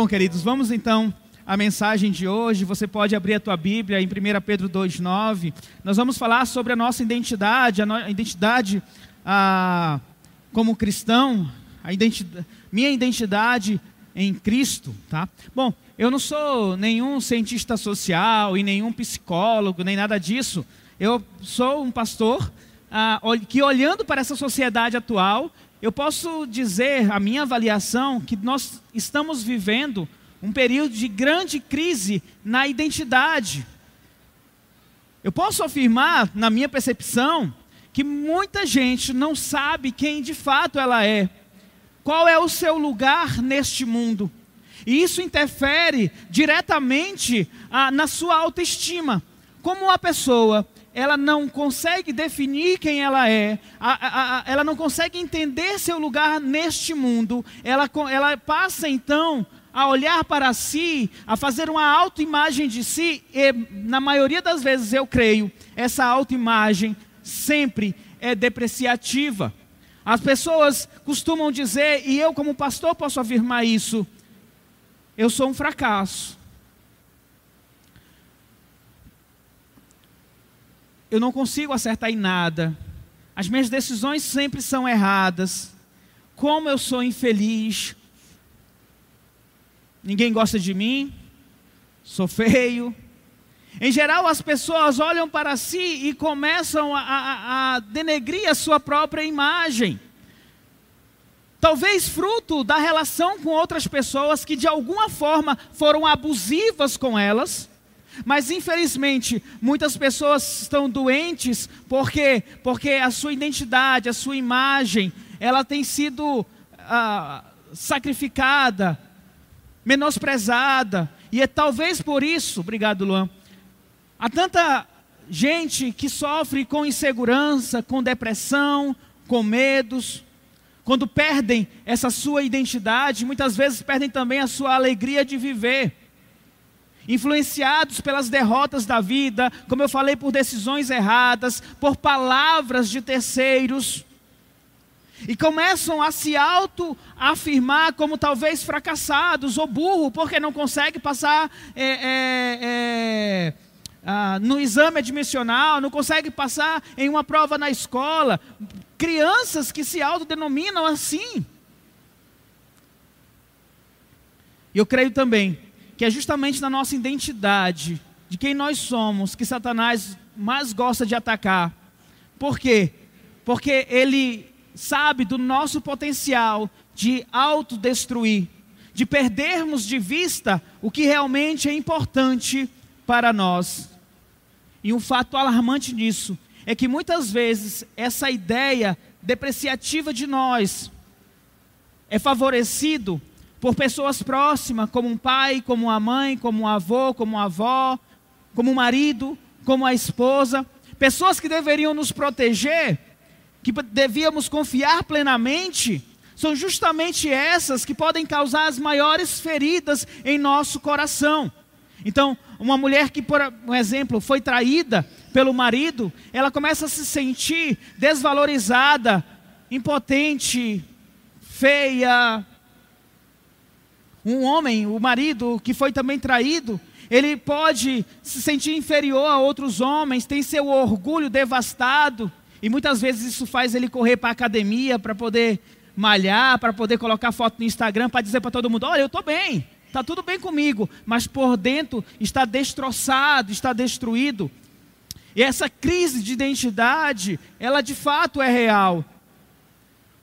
Bom, queridos, vamos então à mensagem de hoje. Você pode abrir a tua Bíblia em 1 Pedro 2,9. Nós vamos falar sobre a nossa identidade, a, no, identidade a, como cristão, a identidade, minha identidade em Cristo, tá? Bom, eu não sou nenhum cientista social e nenhum psicólogo, nem nada disso. Eu sou um pastor ah, que, olhando para essa sociedade atual, eu posso dizer, a minha avaliação, que nós estamos vivendo um período de grande crise na identidade. Eu posso afirmar, na minha percepção, que muita gente não sabe quem de fato ela é, qual é o seu lugar neste mundo. E isso interfere diretamente ah, na sua autoestima. Como uma pessoa ela não consegue definir quem ela é, a, a, a, ela não consegue entender seu lugar neste mundo, ela, ela passa então a olhar para si, a fazer uma autoimagem de si, e na maioria das vezes eu creio, essa autoimagem sempre é depreciativa. As pessoas costumam dizer, e eu como pastor posso afirmar isso, eu sou um fracasso. Eu não consigo acertar em nada. As minhas decisões sempre são erradas. Como eu sou infeliz. Ninguém gosta de mim. Sou feio. Em geral, as pessoas olham para si e começam a, a, a denegrir a sua própria imagem. Talvez fruto da relação com outras pessoas que de alguma forma foram abusivas com elas mas infelizmente, muitas pessoas estão doentes porque porque a sua identidade, a sua imagem, ela tem sido ah, sacrificada, menosprezada, e é talvez por isso, obrigado Luan, há tanta gente que sofre com insegurança, com depressão, com medos, quando perdem essa sua identidade, muitas vezes perdem também a sua alegria de viver influenciados pelas derrotas da vida, como eu falei, por decisões erradas, por palavras de terceiros, e começam a se auto-afirmar como talvez fracassados ou burro, porque não consegue passar é, é, é, ah, no exame admissional, não consegue passar em uma prova na escola. Crianças que se autodenominam assim. Eu creio também que é justamente na nossa identidade, de quem nós somos, que Satanás mais gosta de atacar. Por quê? Porque ele sabe do nosso potencial de autodestruir, de perdermos de vista o que realmente é importante para nós. E um fato alarmante nisso é que muitas vezes essa ideia depreciativa de nós é favorecido por pessoas próximas, como um pai, como a mãe, como um avô, como uma avó, como um marido, como a esposa, pessoas que deveriam nos proteger, que devíamos confiar plenamente, são justamente essas que podem causar as maiores feridas em nosso coração. Então, uma mulher que, por um exemplo, foi traída pelo marido, ela começa a se sentir desvalorizada, impotente, feia, um homem, o marido que foi também traído, ele pode se sentir inferior a outros homens, tem seu orgulho devastado, e muitas vezes isso faz ele correr para a academia para poder malhar, para poder colocar foto no Instagram, para dizer para todo mundo: olha, eu estou bem, está tudo bem comigo, mas por dentro está destroçado, está destruído. E essa crise de identidade, ela de fato é real.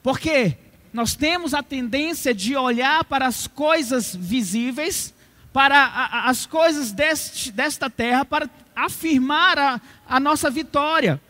Por quê? Nós temos a tendência de olhar para as coisas visíveis, para as coisas deste, desta terra, para afirmar a, a nossa vitória.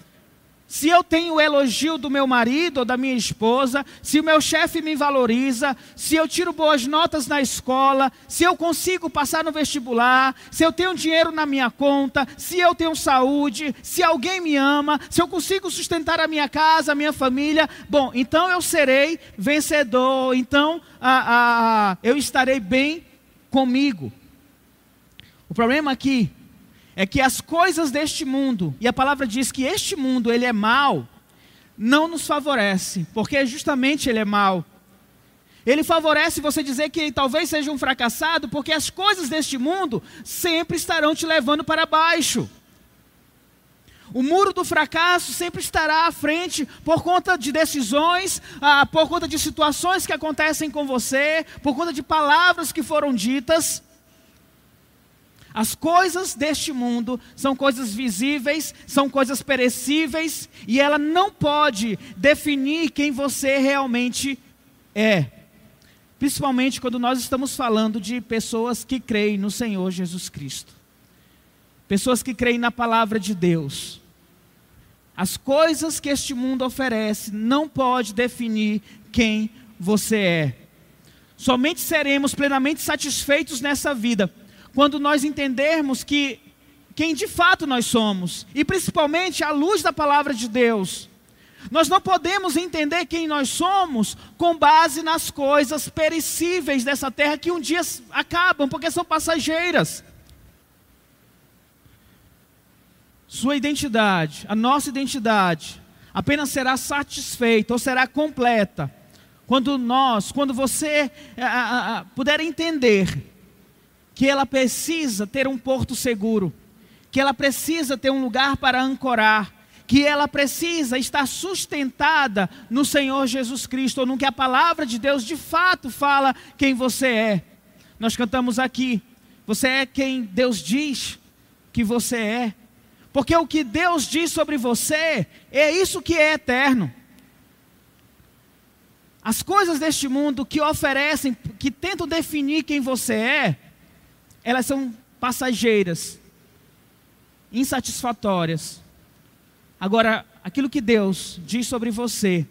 Se eu tenho o elogio do meu marido ou da minha esposa, se o meu chefe me valoriza, se eu tiro boas notas na escola, se eu consigo passar no vestibular, se eu tenho dinheiro na minha conta, se eu tenho saúde, se alguém me ama, se eu consigo sustentar a minha casa, a minha família, bom, então eu serei vencedor, então eu estarei bem comigo. O problema aqui é que as coisas deste mundo, e a palavra diz que este mundo ele é mau, não nos favorece, porque justamente ele é mau. Ele favorece você dizer que talvez seja um fracassado, porque as coisas deste mundo sempre estarão te levando para baixo. O muro do fracasso sempre estará à frente por conta de decisões, ah, por conta de situações que acontecem com você, por conta de palavras que foram ditas. As coisas deste mundo são coisas visíveis, são coisas perecíveis, e ela não pode definir quem você realmente é. Principalmente quando nós estamos falando de pessoas que creem no Senhor Jesus Cristo. Pessoas que creem na palavra de Deus. As coisas que este mundo oferece não pode definir quem você é. Somente seremos plenamente satisfeitos nessa vida quando nós entendermos que quem de fato nós somos, e principalmente à luz da palavra de Deus. Nós não podemos entender quem nós somos com base nas coisas perecíveis dessa terra que um dia acabam, porque são passageiras. Sua identidade, a nossa identidade, apenas será satisfeita ou será completa quando nós, quando você a, a, a, puder entender que ela precisa ter um porto seguro, que ela precisa ter um lugar para ancorar, que ela precisa estar sustentada no Senhor Jesus Cristo, ou no que a palavra de Deus de fato fala quem você é. Nós cantamos aqui, você é quem Deus diz que você é. Porque o que Deus diz sobre você é isso que é eterno. As coisas deste mundo que oferecem, que tentam definir quem você é, elas são passageiras, insatisfatórias. Agora, aquilo que Deus diz sobre você,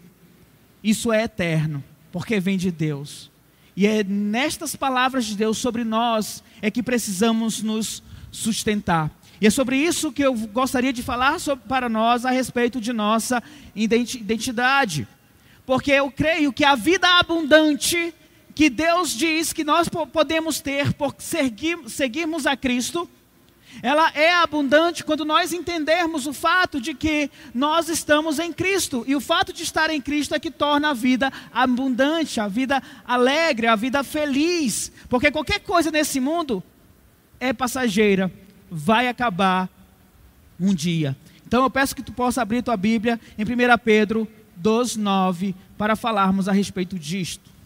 isso é eterno, porque vem de Deus. E é nestas palavras de Deus sobre nós é que precisamos nos sustentar. E é sobre isso que eu gostaria de falar sobre, para nós a respeito de nossa identidade. Porque eu creio que a vida abundante que Deus diz que nós podemos ter por seguir, seguirmos a Cristo, ela é abundante quando nós entendermos o fato de que nós estamos em Cristo. E o fato de estar em Cristo é que torna a vida abundante, a vida alegre, a vida feliz. Porque qualquer coisa nesse mundo é passageira, vai acabar um dia. Então eu peço que tu possa abrir tua Bíblia em 1 Pedro 2,9 para falarmos a respeito disto.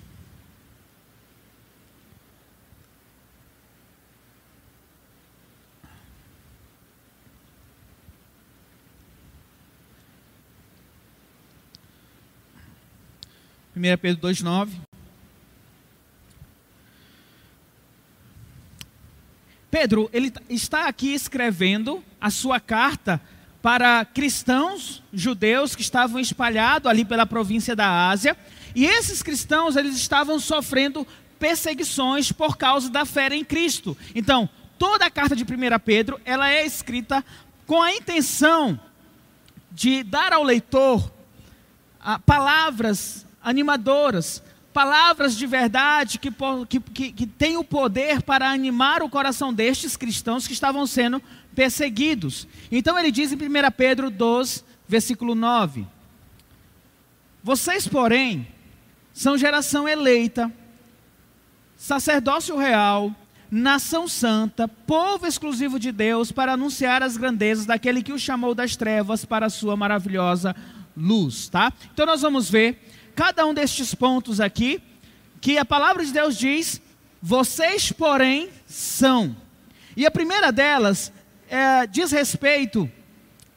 1 Pedro 2,9. Pedro, ele está aqui escrevendo a sua carta para cristãos judeus que estavam espalhados ali pela província da Ásia, e esses cristãos eles estavam sofrendo perseguições por causa da fé em Cristo. Então, toda a carta de 1 Pedro, ela é escrita com a intenção de dar ao leitor ah, palavras animadoras, palavras de verdade que, que, que, têm o poder para animar o coração destes cristãos que estavam sendo perseguidos. Então ele diz em 1 Pedro 2, versículo 9: Vocês, porém, são geração eleita, sacerdócio real, nação santa, povo exclusivo de Deus, para anunciar as grandezas daquele que o chamou das trevas para a sua maravilhosa luz, tá? Então nós vamos ver cada um destes pontos aqui, que a palavra de Deus diz: vocês, porém, são. E a primeira delas é, diz respeito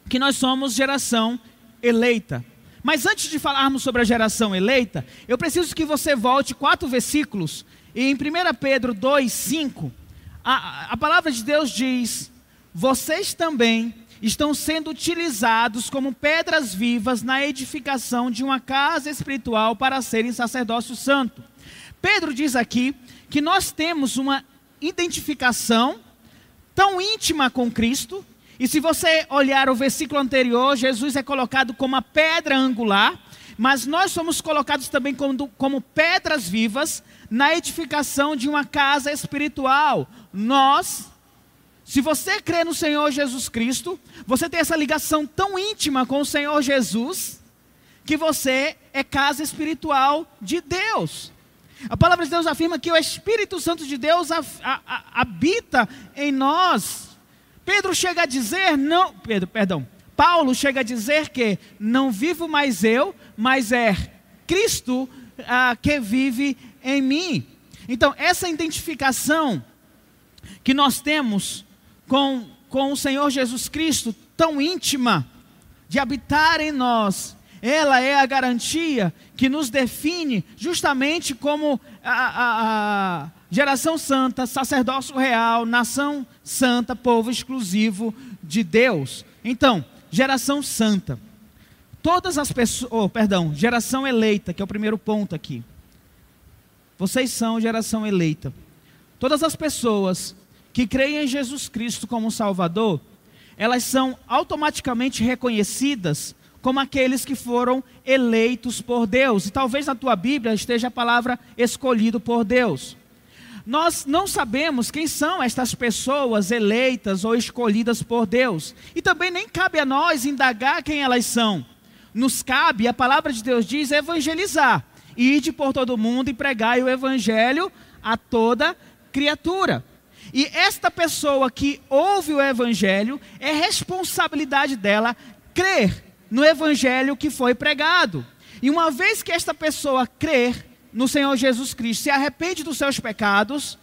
que nós somos geração eleita. Mas antes de falarmos sobre a geração eleita, eu preciso que você volte quatro versículos. E em 1 Pedro 2, 5, a, a palavra de Deus diz: Vocês também estão sendo utilizados como pedras vivas na edificação de uma casa espiritual para serem sacerdócio santo. Pedro diz aqui que nós temos uma identificação tão íntima com Cristo, e se você olhar o versículo anterior, Jesus é colocado como a pedra angular, mas nós somos colocados também como, como pedras vivas na edificação de uma casa espiritual. Nós se você crê no Senhor Jesus Cristo, você tem essa ligação tão íntima com o Senhor Jesus, que você é casa espiritual de Deus. A palavra de Deus afirma que o Espírito Santo de Deus a, a, a, habita em nós. Pedro chega a dizer, não, Pedro, perdão, Paulo chega a dizer que não vivo mais eu, mas é Cristo ah, que vive em mim. Então, essa identificação que nós temos com, com o Senhor Jesus Cristo, tão íntima, de habitar em nós, ela é a garantia que nos define justamente como a, a, a geração santa, sacerdócio real, nação santa, povo exclusivo de Deus. Então, geração santa. Todas as pessoas, oh, perdão, geração eleita, que é o primeiro ponto aqui. Vocês são geração eleita. Todas as pessoas que creem em Jesus Cristo como Salvador, elas são automaticamente reconhecidas como aqueles que foram eleitos por Deus. E talvez na tua Bíblia esteja a palavra escolhido por Deus. Nós não sabemos quem são estas pessoas eleitas ou escolhidas por Deus. E também nem cabe a nós indagar quem elas são. Nos cabe, a palavra de Deus diz, evangelizar. Ide por todo mundo e pregai o evangelho a toda criatura. E esta pessoa que ouve o evangelho, é responsabilidade dela crer no evangelho que foi pregado. E uma vez que esta pessoa crer no Senhor Jesus Cristo, se arrepende dos seus pecados,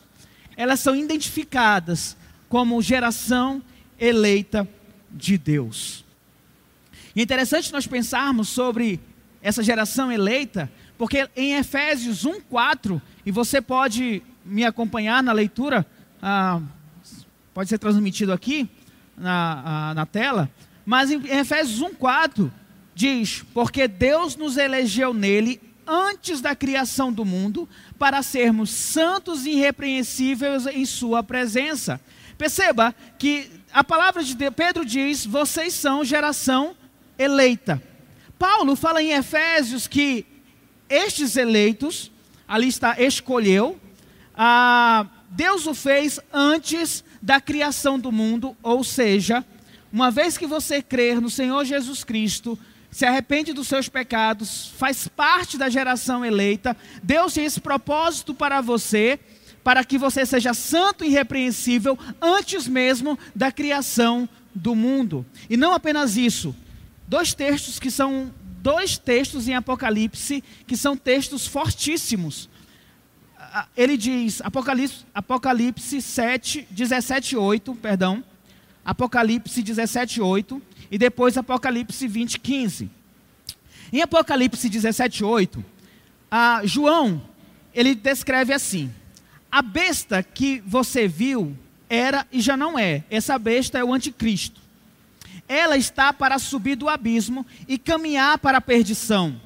elas são identificadas como geração eleita de Deus. E é interessante nós pensarmos sobre essa geração eleita, porque em Efésios 1:4, e você pode me acompanhar na leitura, ah, pode ser transmitido aqui na, ah, na tela, mas em Efésios 1,4 diz: Porque Deus nos elegeu nele antes da criação do mundo, para sermos santos e irrepreensíveis em Sua presença. Perceba que a palavra de Deus, Pedro diz: vocês são geração eleita. Paulo fala em Efésios que estes eleitos, ali está, escolheu, ah, Deus o fez antes da criação do mundo, ou seja, uma vez que você crer no Senhor Jesus Cristo, se arrepende dos seus pecados, faz parte da geração eleita, Deus tem esse propósito para você, para que você seja santo e irrepreensível antes mesmo da criação do mundo. E não apenas isso, dois textos que são dois textos em Apocalipse que são textos fortíssimos. Ele diz, Apocalipse, Apocalipse 7, 17, 8, perdão. Apocalipse 17, 8 e depois Apocalipse 20, 15. Em Apocalipse 17, 8, a João, ele descreve assim: A besta que você viu era e já não é. Essa besta é o anticristo. Ela está para subir do abismo e caminhar para a perdição.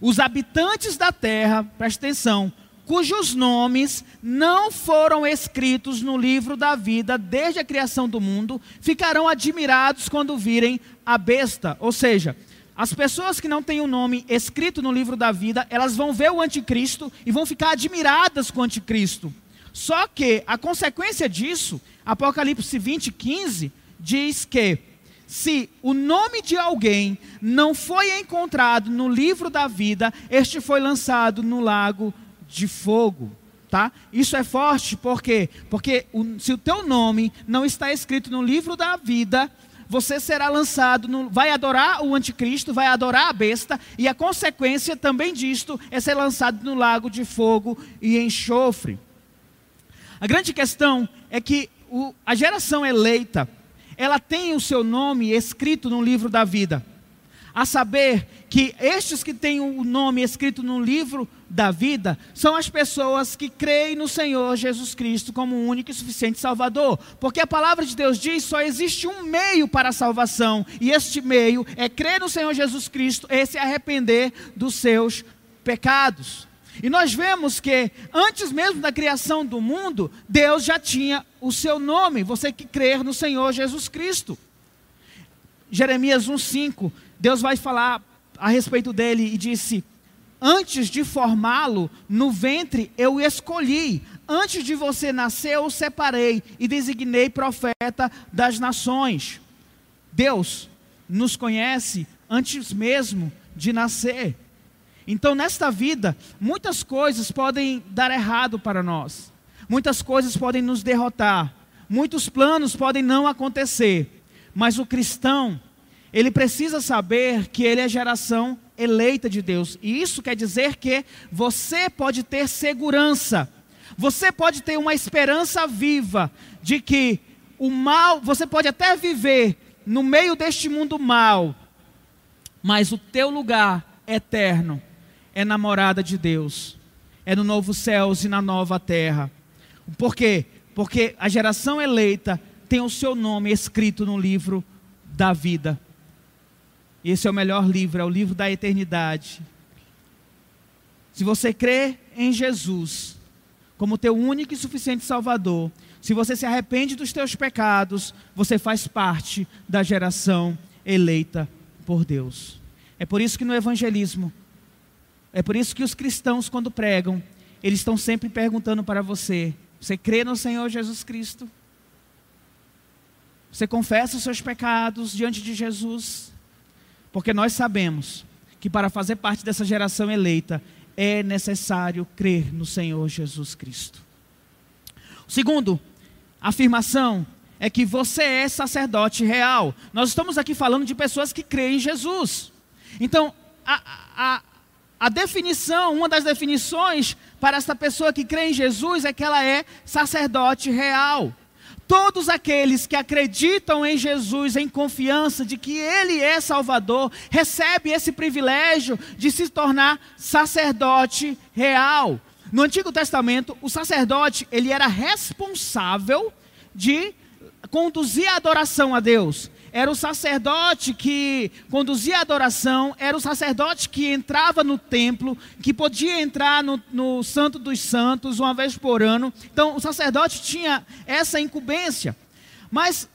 Os habitantes da terra, presta atenção, cujos nomes não foram escritos no livro da vida desde a criação do mundo, ficarão admirados quando virem a besta. Ou seja, as pessoas que não têm o nome escrito no livro da vida, elas vão ver o anticristo e vão ficar admiradas com o anticristo. Só que a consequência disso, Apocalipse 20, 15, diz que se o nome de alguém não foi encontrado no livro da vida, este foi lançado no lago de fogo. Tá? Isso é forte porque porque o, se o teu nome não está escrito no livro da vida, você será lançado, no, vai adorar o anticristo, vai adorar a besta, e a consequência também disto é ser lançado no lago de fogo e enxofre. A grande questão é que o, a geração eleita, ela tem o seu nome escrito no livro da vida a saber que estes que têm o nome escrito no livro da vida são as pessoas que creem no Senhor Jesus Cristo como o único e suficiente Salvador. Porque a palavra de Deus diz só existe um meio para a salvação, e este meio é crer no Senhor Jesus Cristo e se arrepender dos seus pecados. E nós vemos que antes mesmo da criação do mundo, Deus já tinha o seu nome, você que crer no Senhor Jesus Cristo. Jeremias 1,5 Deus vai falar a respeito dele e disse: Antes de formá-lo no ventre, eu escolhi. Antes de você nascer, eu separei e designei profeta das nações. Deus nos conhece antes mesmo de nascer. Então, nesta vida, muitas coisas podem dar errado para nós, muitas coisas podem nos derrotar, muitos planos podem não acontecer, mas o cristão, ele precisa saber que ele é geração eleita de Deus, e isso quer dizer que você pode ter segurança, você pode ter uma esperança viva de que o mal, você pode até viver no meio deste mundo mal, mas o teu lugar eterno é na morada de Deus, é no novo céus e na nova terra. Por quê? Porque a geração eleita tem o seu nome escrito no livro da vida. Esse é o melhor livro, é o livro da eternidade. Se você crê em Jesus como teu único e suficiente Salvador, se você se arrepende dos teus pecados, você faz parte da geração eleita por Deus. É por isso que no evangelismo é por isso que os cristãos, quando pregam, eles estão sempre perguntando para você: você crê no Senhor Jesus Cristo? Você confessa os seus pecados diante de Jesus? Porque nós sabemos que para fazer parte dessa geração eleita é necessário crer no Senhor Jesus Cristo. Segundo, afirmação é que você é sacerdote real. Nós estamos aqui falando de pessoas que creem em Jesus. Então, a, a, a definição, uma das definições para esta pessoa que crê em Jesus é que ela é sacerdote real. Todos aqueles que acreditam em Jesus em confiança de que Ele é Salvador, recebe esse privilégio de se tornar sacerdote real. No Antigo Testamento, o sacerdote ele era responsável de conduzir a adoração a Deus era o sacerdote que conduzia a adoração, era o sacerdote que entrava no templo, que podia entrar no, no Santo dos Santos uma vez por ano. Então, o sacerdote tinha essa incumbência. Mas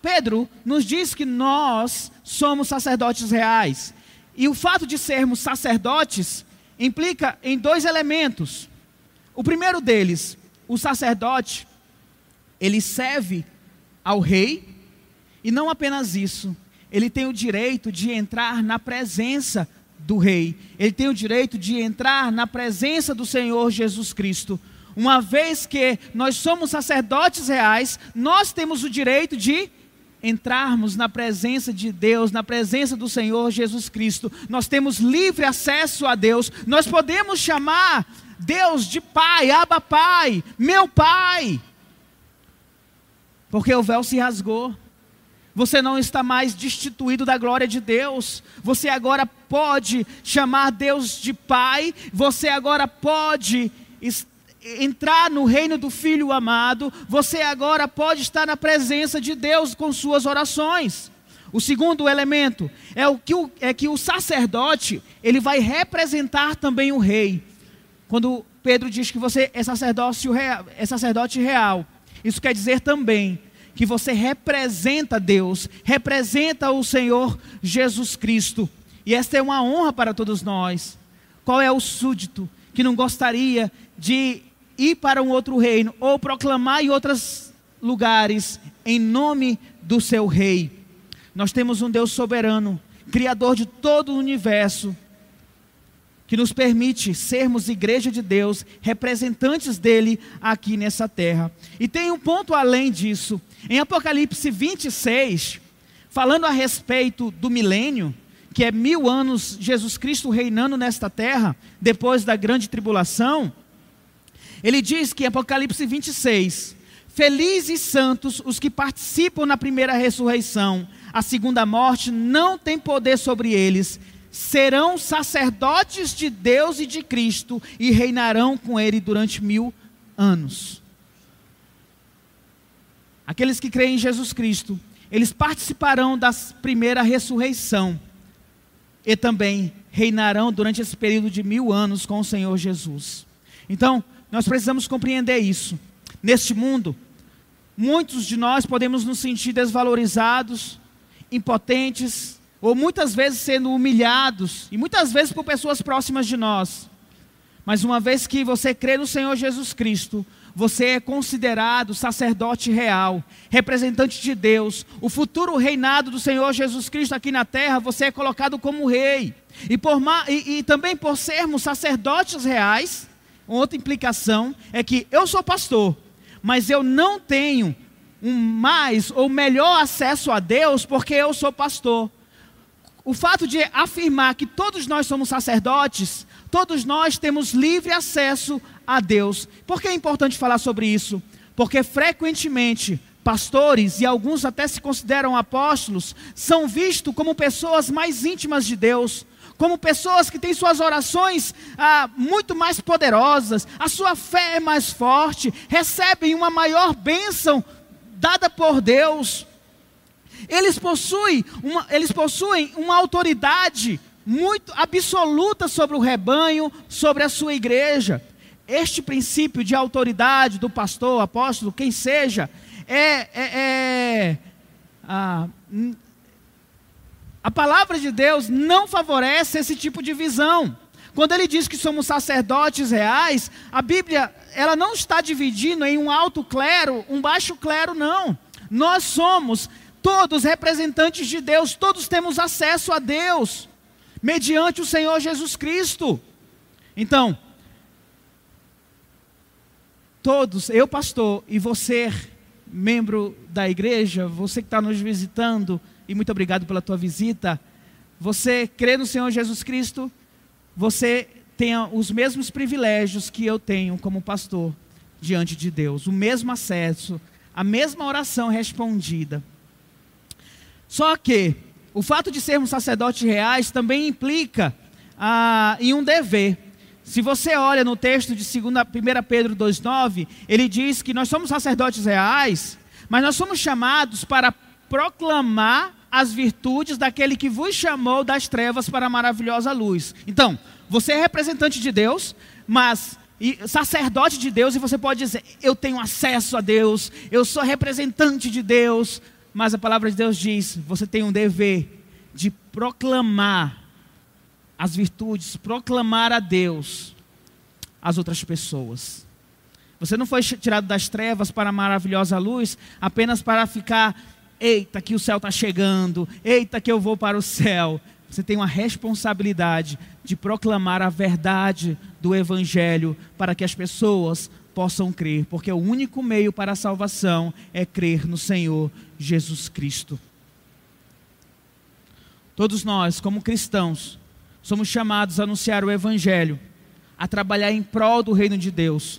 Pedro nos diz que nós somos sacerdotes reais. E o fato de sermos sacerdotes implica em dois elementos. O primeiro deles, o sacerdote, ele serve ao rei e não apenas isso, ele tem o direito de entrar na presença do Rei, ele tem o direito de entrar na presença do Senhor Jesus Cristo. Uma vez que nós somos sacerdotes reais, nós temos o direito de entrarmos na presença de Deus, na presença do Senhor Jesus Cristo. Nós temos livre acesso a Deus, nós podemos chamar Deus de Pai, Abba Pai, meu Pai, porque o véu se rasgou. Você não está mais destituído da glória de Deus. Você agora pode chamar Deus de Pai. Você agora pode entrar no reino do Filho amado. Você agora pode estar na presença de Deus com suas orações. O segundo elemento é o que o, é que o sacerdote ele vai representar também o rei. Quando Pedro diz que você é é sacerdote real, isso quer dizer também que você representa Deus, representa o Senhor Jesus Cristo. E esta é uma honra para todos nós. Qual é o súdito que não gostaria de ir para um outro reino ou proclamar em outros lugares em nome do seu rei? Nós temos um Deus soberano, criador de todo o universo que nos permite sermos igreja de Deus, representantes dele aqui nessa terra. E tem um ponto além disso. Em Apocalipse 26, falando a respeito do milênio, que é mil anos Jesus Cristo reinando nesta terra, depois da grande tribulação, ele diz que em Apocalipse 26, Felizes santos os que participam na primeira ressurreição, a segunda morte não tem poder sobre eles, serão sacerdotes de Deus e de Cristo e reinarão com ele durante mil anos. Aqueles que creem em Jesus Cristo, eles participarão da primeira ressurreição e também reinarão durante esse período de mil anos com o Senhor Jesus. Então, nós precisamos compreender isso. Neste mundo, muitos de nós podemos nos sentir desvalorizados, impotentes, ou muitas vezes sendo humilhados, e muitas vezes por pessoas próximas de nós. Mas uma vez que você crê no Senhor Jesus Cristo, você é considerado sacerdote real, representante de Deus. O futuro reinado do Senhor Jesus Cristo aqui na terra, você é colocado como rei. E, por, e, e também por sermos sacerdotes reais, outra implicação é que eu sou pastor, mas eu não tenho um mais ou melhor acesso a Deus porque eu sou pastor. O fato de afirmar que todos nós somos sacerdotes, todos nós temos livre acesso a Deus. Por que é importante falar sobre isso? Porque frequentemente pastores e alguns até se consideram apóstolos são vistos como pessoas mais íntimas de Deus, como pessoas que têm suas orações ah, muito mais poderosas, a sua fé é mais forte, recebem uma maior bênção dada por Deus. Eles possuem uma, eles possuem uma autoridade muito absoluta sobre o rebanho, sobre a sua igreja. Este princípio de autoridade do pastor, apóstolo, quem seja, é, é, é a, a palavra de Deus não favorece esse tipo de visão. Quando ele diz que somos sacerdotes reais, a Bíblia ela não está dividindo em um alto clero, um baixo clero, não. Nós somos todos representantes de Deus, todos temos acesso a Deus, mediante o Senhor Jesus Cristo. Então, todos, eu pastor e você, membro da igreja, você que está nos visitando, e muito obrigado pela tua visita. Você crê no Senhor Jesus Cristo, você tenha os mesmos privilégios que eu tenho como pastor diante de Deus, o mesmo acesso, a mesma oração respondida. Só que o fato de sermos sacerdotes reais também implica ah, em um dever. Se você olha no texto de 2, 1 Pedro 2,9, ele diz que nós somos sacerdotes reais, mas nós somos chamados para proclamar as virtudes daquele que vos chamou das trevas para a maravilhosa luz. Então, você é representante de Deus, mas sacerdote de Deus, e você pode dizer: Eu tenho acesso a Deus, eu sou representante de Deus. Mas a palavra de Deus diz: você tem um dever de proclamar as virtudes, proclamar a Deus as outras pessoas. Você não foi tirado das trevas para a maravilhosa luz apenas para ficar Eita, que o céu está chegando. Eita, que eu vou para o céu. Você tem uma responsabilidade de proclamar a verdade do Evangelho para que as pessoas possam crer, porque o único meio para a salvação é crer no Senhor Jesus Cristo. Todos nós, como cristãos, somos chamados a anunciar o Evangelho, a trabalhar em prol do reino de Deus.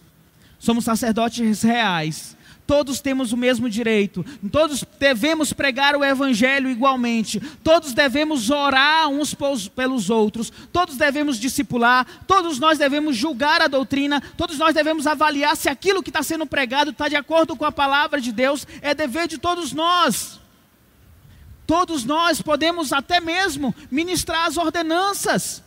Somos sacerdotes reais. Todos temos o mesmo direito, todos devemos pregar o Evangelho igualmente, todos devemos orar uns pelos outros, todos devemos discipular, todos nós devemos julgar a doutrina, todos nós devemos avaliar se aquilo que está sendo pregado está de acordo com a palavra de Deus, é dever de todos nós. Todos nós podemos até mesmo ministrar as ordenanças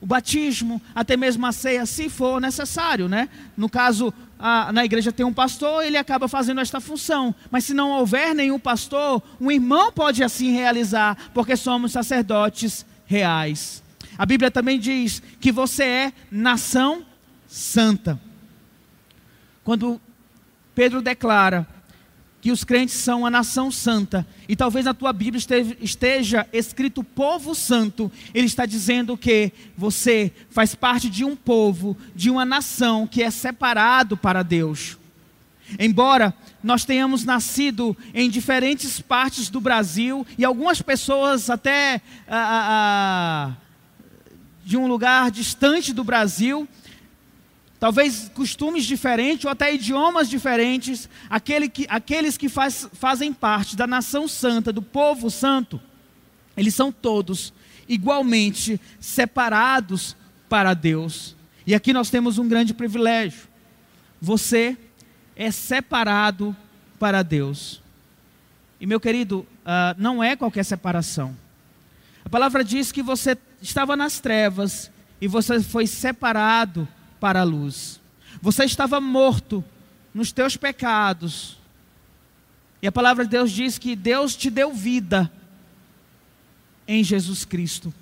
o batismo, até mesmo a ceia, se for necessário, né? No caso, a, na igreja tem um pastor, ele acaba fazendo esta função. Mas se não houver nenhum pastor, um irmão pode assim realizar, porque somos sacerdotes reais. A Bíblia também diz que você é nação santa. Quando Pedro declara que os crentes são a nação santa, e talvez na tua Bíblia esteja escrito povo santo, ele está dizendo que você faz parte de um povo, de uma nação que é separado para Deus. Embora nós tenhamos nascido em diferentes partes do Brasil, e algumas pessoas até ah, ah, ah de um lugar distante do Brasil, talvez costumes diferentes ou até idiomas diferentes, aquele que, aqueles que faz, fazem parte da nação santa, do povo santo, eles são todos igualmente separados para Deus. E aqui nós temos um grande privilégio. Você é separado para Deus. E meu querido, uh, não é qualquer separação. A palavra diz que você estava nas trevas e você foi separado para a luz. Você estava morto nos teus pecados. E a palavra de Deus diz que Deus te deu vida em Jesus Cristo.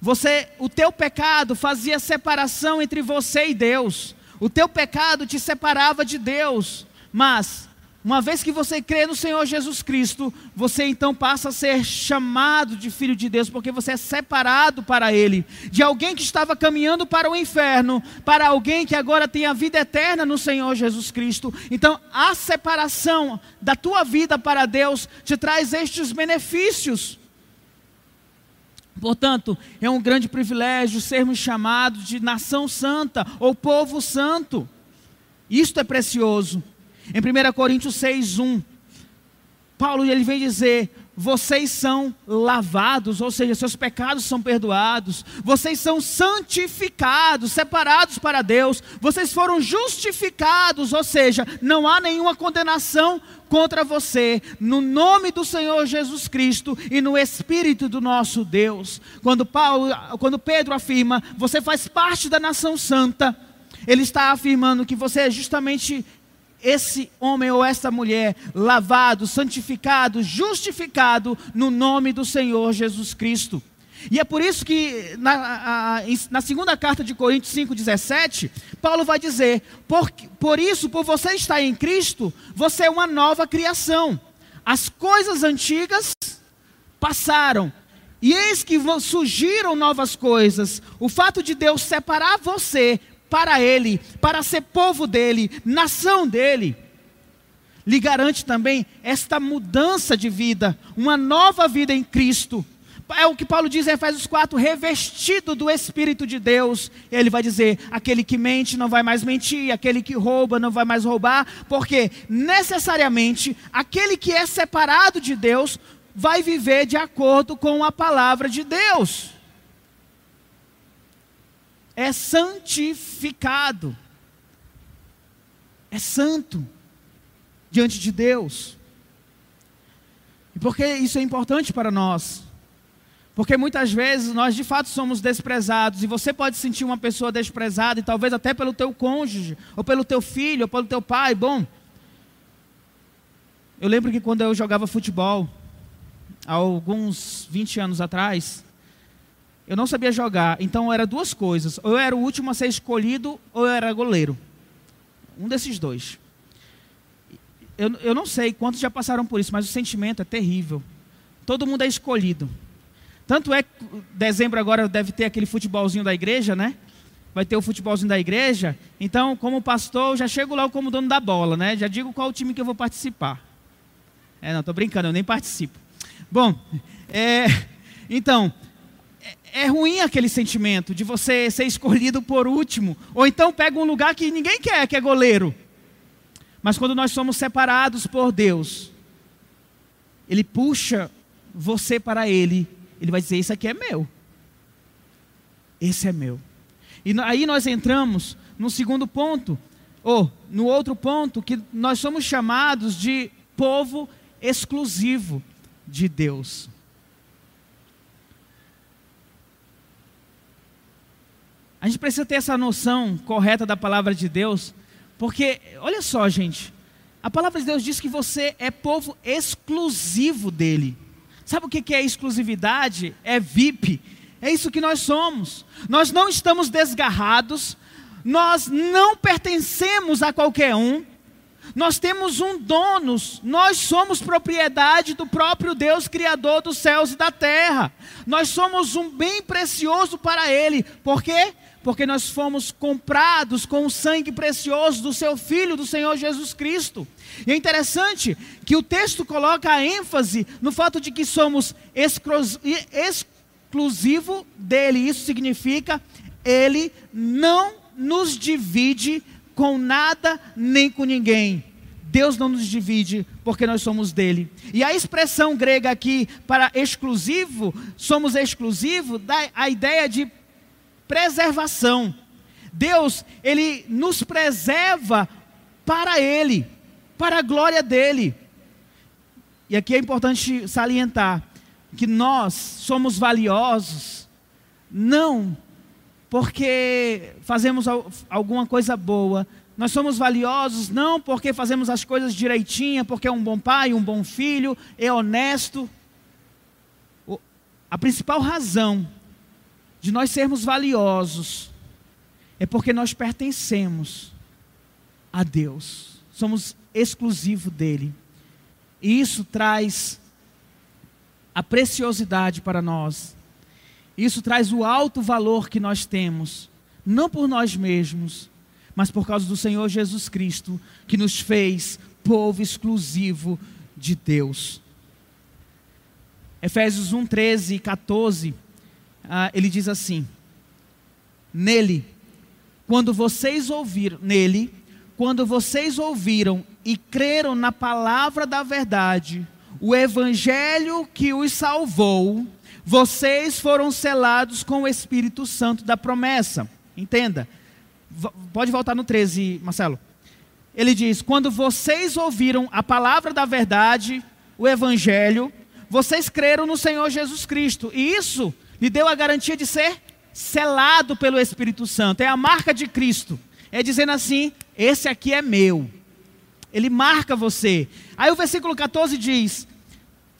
Você, o teu pecado fazia separação entre você e Deus. O teu pecado te separava de Deus, mas uma vez que você crê no Senhor Jesus Cristo, você então passa a ser chamado de filho de Deus, porque você é separado para Ele. De alguém que estava caminhando para o inferno, para alguém que agora tem a vida eterna no Senhor Jesus Cristo. Então, a separação da tua vida para Deus te traz estes benefícios. Portanto, é um grande privilégio sermos chamados de nação santa ou povo santo. Isto é precioso. Em 1 Coríntios 6, 1, Paulo ele vem dizer: vocês são lavados, ou seja, seus pecados são perdoados, vocês são santificados, separados para Deus, vocês foram justificados, ou seja, não há nenhuma condenação contra você, no nome do Senhor Jesus Cristo e no Espírito do nosso Deus. Quando, Paulo, quando Pedro afirma, você faz parte da nação santa, ele está afirmando que você é justamente esse homem ou essa mulher lavado, santificado, justificado no nome do Senhor Jesus Cristo. E é por isso que na, a, na segunda carta de Coríntios 5,17, Paulo vai dizer: por, por isso, por você estar em Cristo, você é uma nova criação. As coisas antigas passaram, e eis que surgiram novas coisas. O fato de Deus separar você para Ele, para ser povo dele, nação dele, lhe garante também esta mudança de vida, uma nova vida em Cristo. É o que Paulo diz em Efésios 4, revestido do Espírito de Deus. Ele vai dizer: aquele que mente não vai mais mentir, aquele que rouba não vai mais roubar, porque necessariamente aquele que é separado de Deus vai viver de acordo com a palavra de Deus é santificado, é santo diante de Deus. E por que isso é importante para nós? Porque muitas vezes nós de fato somos desprezados e você pode sentir uma pessoa desprezada e talvez até pelo teu cônjuge, ou pelo teu filho, ou pelo teu pai. Bom, eu lembro que quando eu jogava futebol, há alguns 20 anos atrás, eu não sabia jogar, então era duas coisas: ou eu era o último a ser escolhido, ou eu era goleiro. Um desses dois. Eu, eu não sei quantos já passaram por isso, mas o sentimento é terrível. Todo mundo é escolhido. Tanto é que dezembro agora deve ter aquele futebolzinho da igreja, né? Vai ter o futebolzinho da igreja. Então, como pastor, eu já chego lá como dono da bola, né? Já digo qual o time que eu vou participar. É, não, estou brincando, eu nem participo. Bom, é, então, é ruim aquele sentimento de você ser escolhido por último, ou então pega um lugar que ninguém quer, que é goleiro. Mas quando nós somos separados por Deus, Ele puxa você para Ele, Ele vai dizer: Isso aqui é meu. Esse é meu. E aí nós entramos no segundo ponto, ou no outro ponto, que nós somos chamados de povo exclusivo de Deus. A gente precisa ter essa noção correta da palavra de Deus, porque, olha só, gente, a palavra de Deus diz que você é povo exclusivo dele. Sabe o que é exclusividade? É VIP. É isso que nós somos. Nós não estamos desgarrados, nós não pertencemos a qualquer um, nós temos um dono, nós somos propriedade do próprio Deus, Criador dos céus e da terra. Nós somos um bem precioso para Ele. Por quê? Porque nós fomos comprados com o sangue precioso do seu Filho, do Senhor Jesus Cristo. E é interessante que o texto coloca a ênfase no fato de que somos exclusivo dele. Isso significa ele não nos divide com nada nem com ninguém. Deus não nos divide porque nós somos dele. E a expressão grega aqui para exclusivo, somos exclusivo, dá a ideia de preservação. Deus, ele nos preserva para ele, para a glória dele. E aqui é importante salientar que nós somos valiosos não porque fazemos alguma coisa boa, nós somos valiosos não porque fazemos as coisas direitinha, porque é um bom pai, um bom filho, é honesto. A principal razão de nós sermos valiosos é porque nós pertencemos a Deus, somos exclusivo dele. E isso traz a preciosidade para nós. Isso traz o alto valor que nós temos, não por nós mesmos, mas por causa do Senhor Jesus Cristo, que nos fez povo exclusivo de Deus. Efésios 1, 13 e 14, ah, ele diz assim: Nele, quando vocês ouviram, nele, quando vocês ouviram e creram na palavra da verdade, o evangelho que os salvou, vocês foram selados com o Espírito Santo da promessa. Entenda. V pode voltar no 13, Marcelo. Ele diz: Quando vocês ouviram a palavra da verdade, o evangelho, vocês creram no Senhor Jesus Cristo. E isso lhe deu a garantia de ser selado pelo Espírito Santo. É a marca de Cristo. É dizendo assim: esse aqui é meu. Ele marca você. Aí o versículo 14 diz: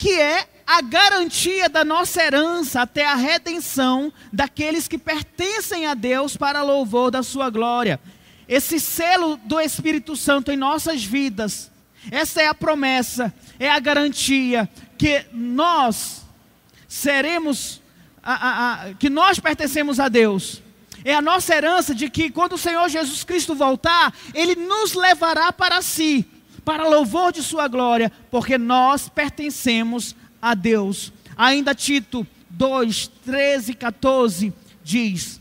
que é a garantia da nossa herança até a redenção daqueles que pertencem a Deus para louvor da sua glória. Esse selo do Espírito Santo em nossas vidas, essa é a promessa, é a garantia que nós seremos, a, a, que nós pertencemos a Deus é a nossa herança de que quando o Senhor Jesus Cristo voltar, Ele nos levará para si, para louvor de Sua glória, porque nós pertencemos a Deus. Ainda Tito 2, 13 e 14 diz: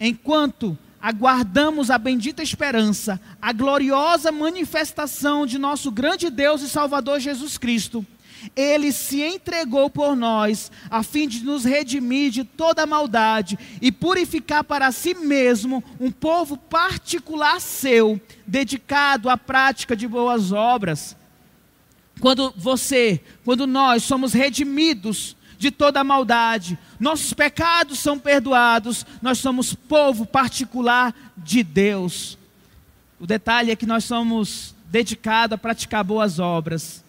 Enquanto aguardamos a bendita esperança, a gloriosa manifestação de nosso grande Deus e Salvador Jesus Cristo ele se entregou por nós, a fim de nos redimir de toda maldade e purificar para si mesmo um povo particular seu, dedicado à prática de boas obras. Quando você, quando nós somos redimidos de toda maldade, nossos pecados são perdoados, nós somos povo particular de Deus. O detalhe é que nós somos dedicados a praticar boas obras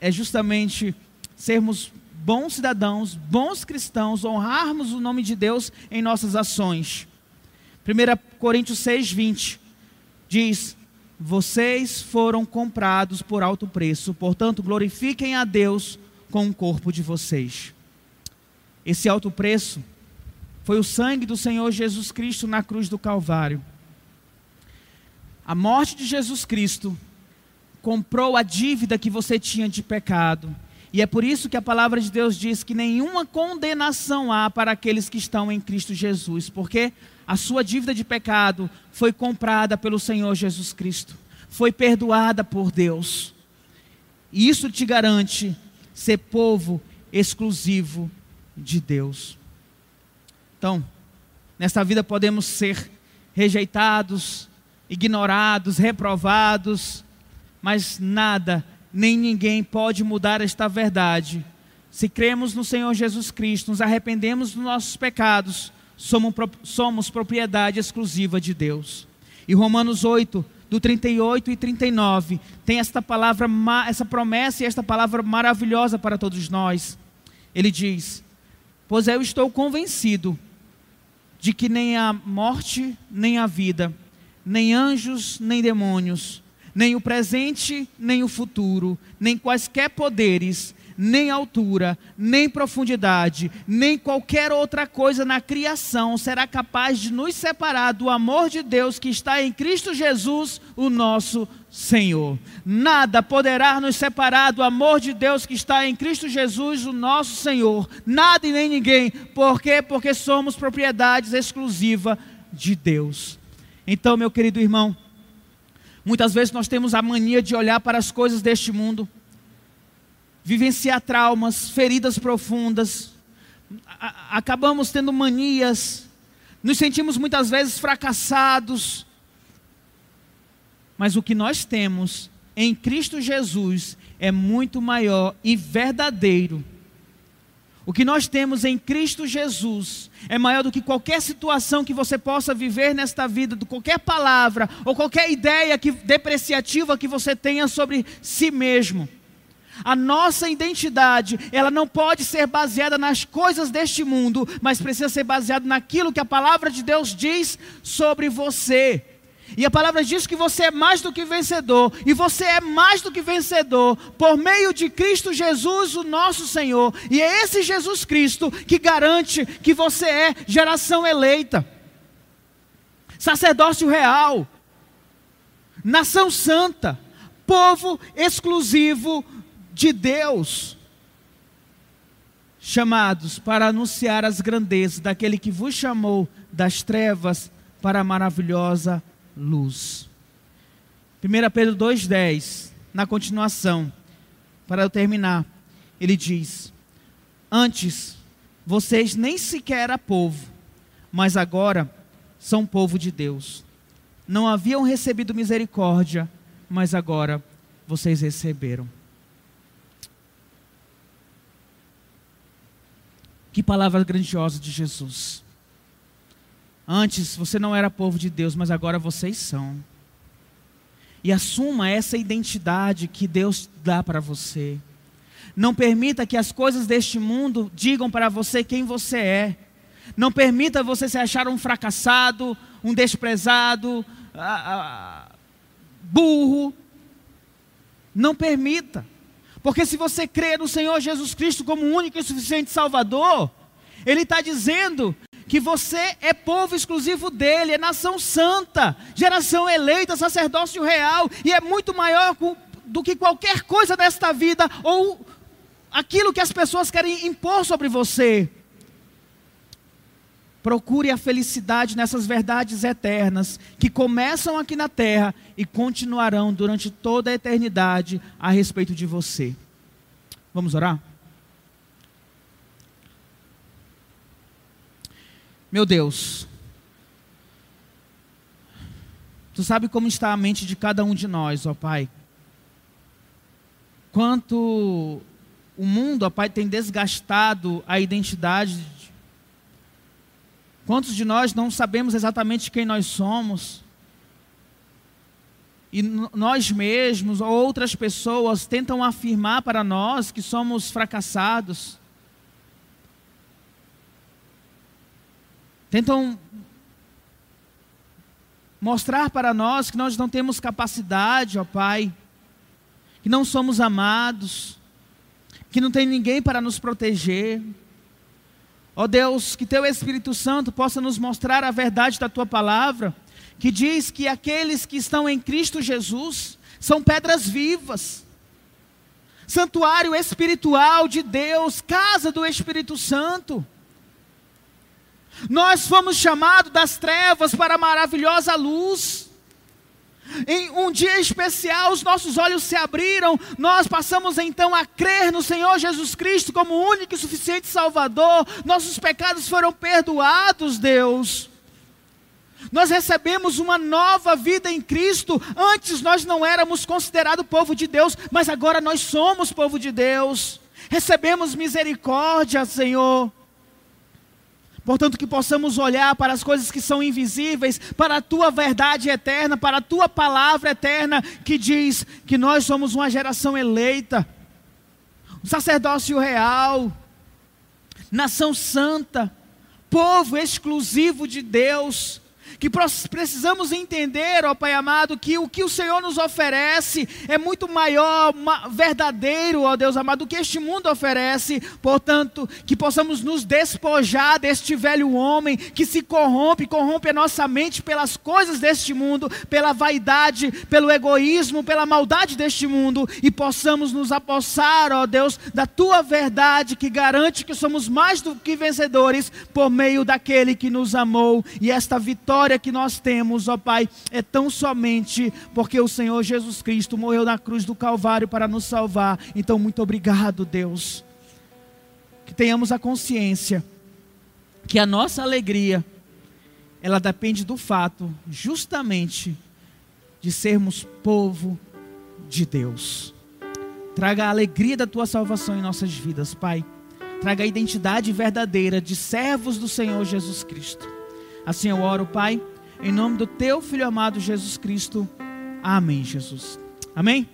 é justamente sermos bons cidadãos, bons cristãos, honrarmos o nome de Deus em nossas ações. 1 Coríntios 6, 20 diz: Vocês foram comprados por alto preço, portanto, glorifiquem a Deus com o corpo de vocês. Esse alto preço foi o sangue do Senhor Jesus Cristo na cruz do Calvário. A morte de Jesus Cristo comprou a dívida que você tinha de pecado. E é por isso que a palavra de Deus diz que nenhuma condenação há para aqueles que estão em Cristo Jesus, porque a sua dívida de pecado foi comprada pelo Senhor Jesus Cristo, foi perdoada por Deus. E isso te garante ser povo exclusivo de Deus. Então, nesta vida podemos ser rejeitados, ignorados, reprovados, mas nada, nem ninguém pode mudar esta verdade. Se cremos no Senhor Jesus Cristo, nos arrependemos dos nossos pecados, somos, somos propriedade exclusiva de Deus. E Romanos 8, do 38 e 39, tem esta palavra, essa promessa e esta palavra maravilhosa para todos nós. Ele diz: Pois eu estou convencido de que nem a morte, nem a vida, nem anjos, nem demônios, nem o presente, nem o futuro, nem quaisquer poderes, nem altura, nem profundidade, nem qualquer outra coisa na criação será capaz de nos separar do amor de Deus que está em Cristo Jesus, o nosso Senhor. Nada poderá nos separar do amor de Deus que está em Cristo Jesus, o nosso Senhor. Nada e nem ninguém. Por quê? Porque somos propriedades exclusiva de Deus. Então, meu querido irmão, Muitas vezes nós temos a mania de olhar para as coisas deste mundo, vivenciar traumas, feridas profundas, acabamos tendo manias, nos sentimos muitas vezes fracassados. Mas o que nós temos em Cristo Jesus é muito maior e verdadeiro o que nós temos em Cristo Jesus é maior do que qualquer situação que você possa viver nesta vida, de qualquer palavra ou qualquer ideia que, depreciativa que você tenha sobre si mesmo. A nossa identidade, ela não pode ser baseada nas coisas deste mundo, mas precisa ser baseada naquilo que a palavra de Deus diz sobre você. E a palavra diz que você é mais do que vencedor, e você é mais do que vencedor por meio de Cristo Jesus, o nosso Senhor. E é esse Jesus Cristo que garante que você é geração eleita, sacerdócio real, nação santa, povo exclusivo de Deus, chamados para anunciar as grandezas daquele que vos chamou das trevas para a maravilhosa luz. 1 Pedro 2,10, na continuação, para eu terminar, ele diz: Antes, vocês nem sequer eram povo, mas agora são povo de Deus. Não haviam recebido misericórdia, mas agora vocês receberam. Que palavra grandiosa de Jesus. Antes você não era povo de Deus, mas agora vocês são. E assuma essa identidade que Deus dá para você. Não permita que as coisas deste mundo digam para você quem você é. Não permita você se achar um fracassado, um desprezado, ah, ah, burro. Não permita. Porque se você crê no Senhor Jesus Cristo como único e suficiente Salvador, Ele está dizendo que você é povo exclusivo dele, é nação santa, geração eleita, sacerdócio real, e é muito maior do que qualquer coisa desta vida ou aquilo que as pessoas querem impor sobre você. Procure a felicidade nessas verdades eternas que começam aqui na terra e continuarão durante toda a eternidade a respeito de você. Vamos orar? Meu Deus, Tu sabe como está a mente de cada um de nós, ó Pai. Quanto o mundo, ó Pai, tem desgastado a identidade Quantos de nós não sabemos exatamente quem nós somos? E nós mesmos ou outras pessoas tentam afirmar para nós que somos fracassados. Tentam mostrar para nós que nós não temos capacidade, ó Pai, que não somos amados, que não tem ninguém para nos proteger. Ó Deus, que teu Espírito Santo possa nos mostrar a verdade da tua palavra, que diz que aqueles que estão em Cristo Jesus são pedras vivas, santuário espiritual de Deus, casa do Espírito Santo. Nós fomos chamados das trevas para a maravilhosa luz. Em um dia especial, os nossos olhos se abriram, nós passamos então a crer no Senhor Jesus Cristo como único e suficiente Salvador, nossos pecados foram perdoados, Deus. Nós recebemos uma nova vida em Cristo. Antes nós não éramos considerados povo de Deus, mas agora nós somos povo de Deus. Recebemos misericórdia, Senhor. Portanto, que possamos olhar para as coisas que são invisíveis, para a tua verdade eterna, para a tua palavra eterna, que diz que nós somos uma geração eleita, um sacerdócio real, nação santa, povo exclusivo de Deus, que precisamos entender, ó Pai amado, que o que o Senhor nos oferece é muito maior, verdadeiro, ó Deus amado, do que este mundo oferece. Portanto, que possamos nos despojar deste velho homem que se corrompe, corrompe a nossa mente pelas coisas deste mundo, pela vaidade, pelo egoísmo, pela maldade deste mundo, e possamos nos apossar, ó Deus, da tua verdade que garante que somos mais do que vencedores por meio daquele que nos amou, e esta vitória vitória que nós temos, ó Pai, é tão somente porque o Senhor Jesus Cristo morreu na cruz do Calvário para nos salvar. Então, muito obrigado, Deus. Que tenhamos a consciência que a nossa alegria ela depende do fato justamente de sermos povo de Deus. Traga a alegria da tua salvação em nossas vidas, Pai. Traga a identidade verdadeira de servos do Senhor Jesus Cristo. Assim eu oro, Pai, em nome do teu filho amado Jesus Cristo. Amém, Jesus. Amém?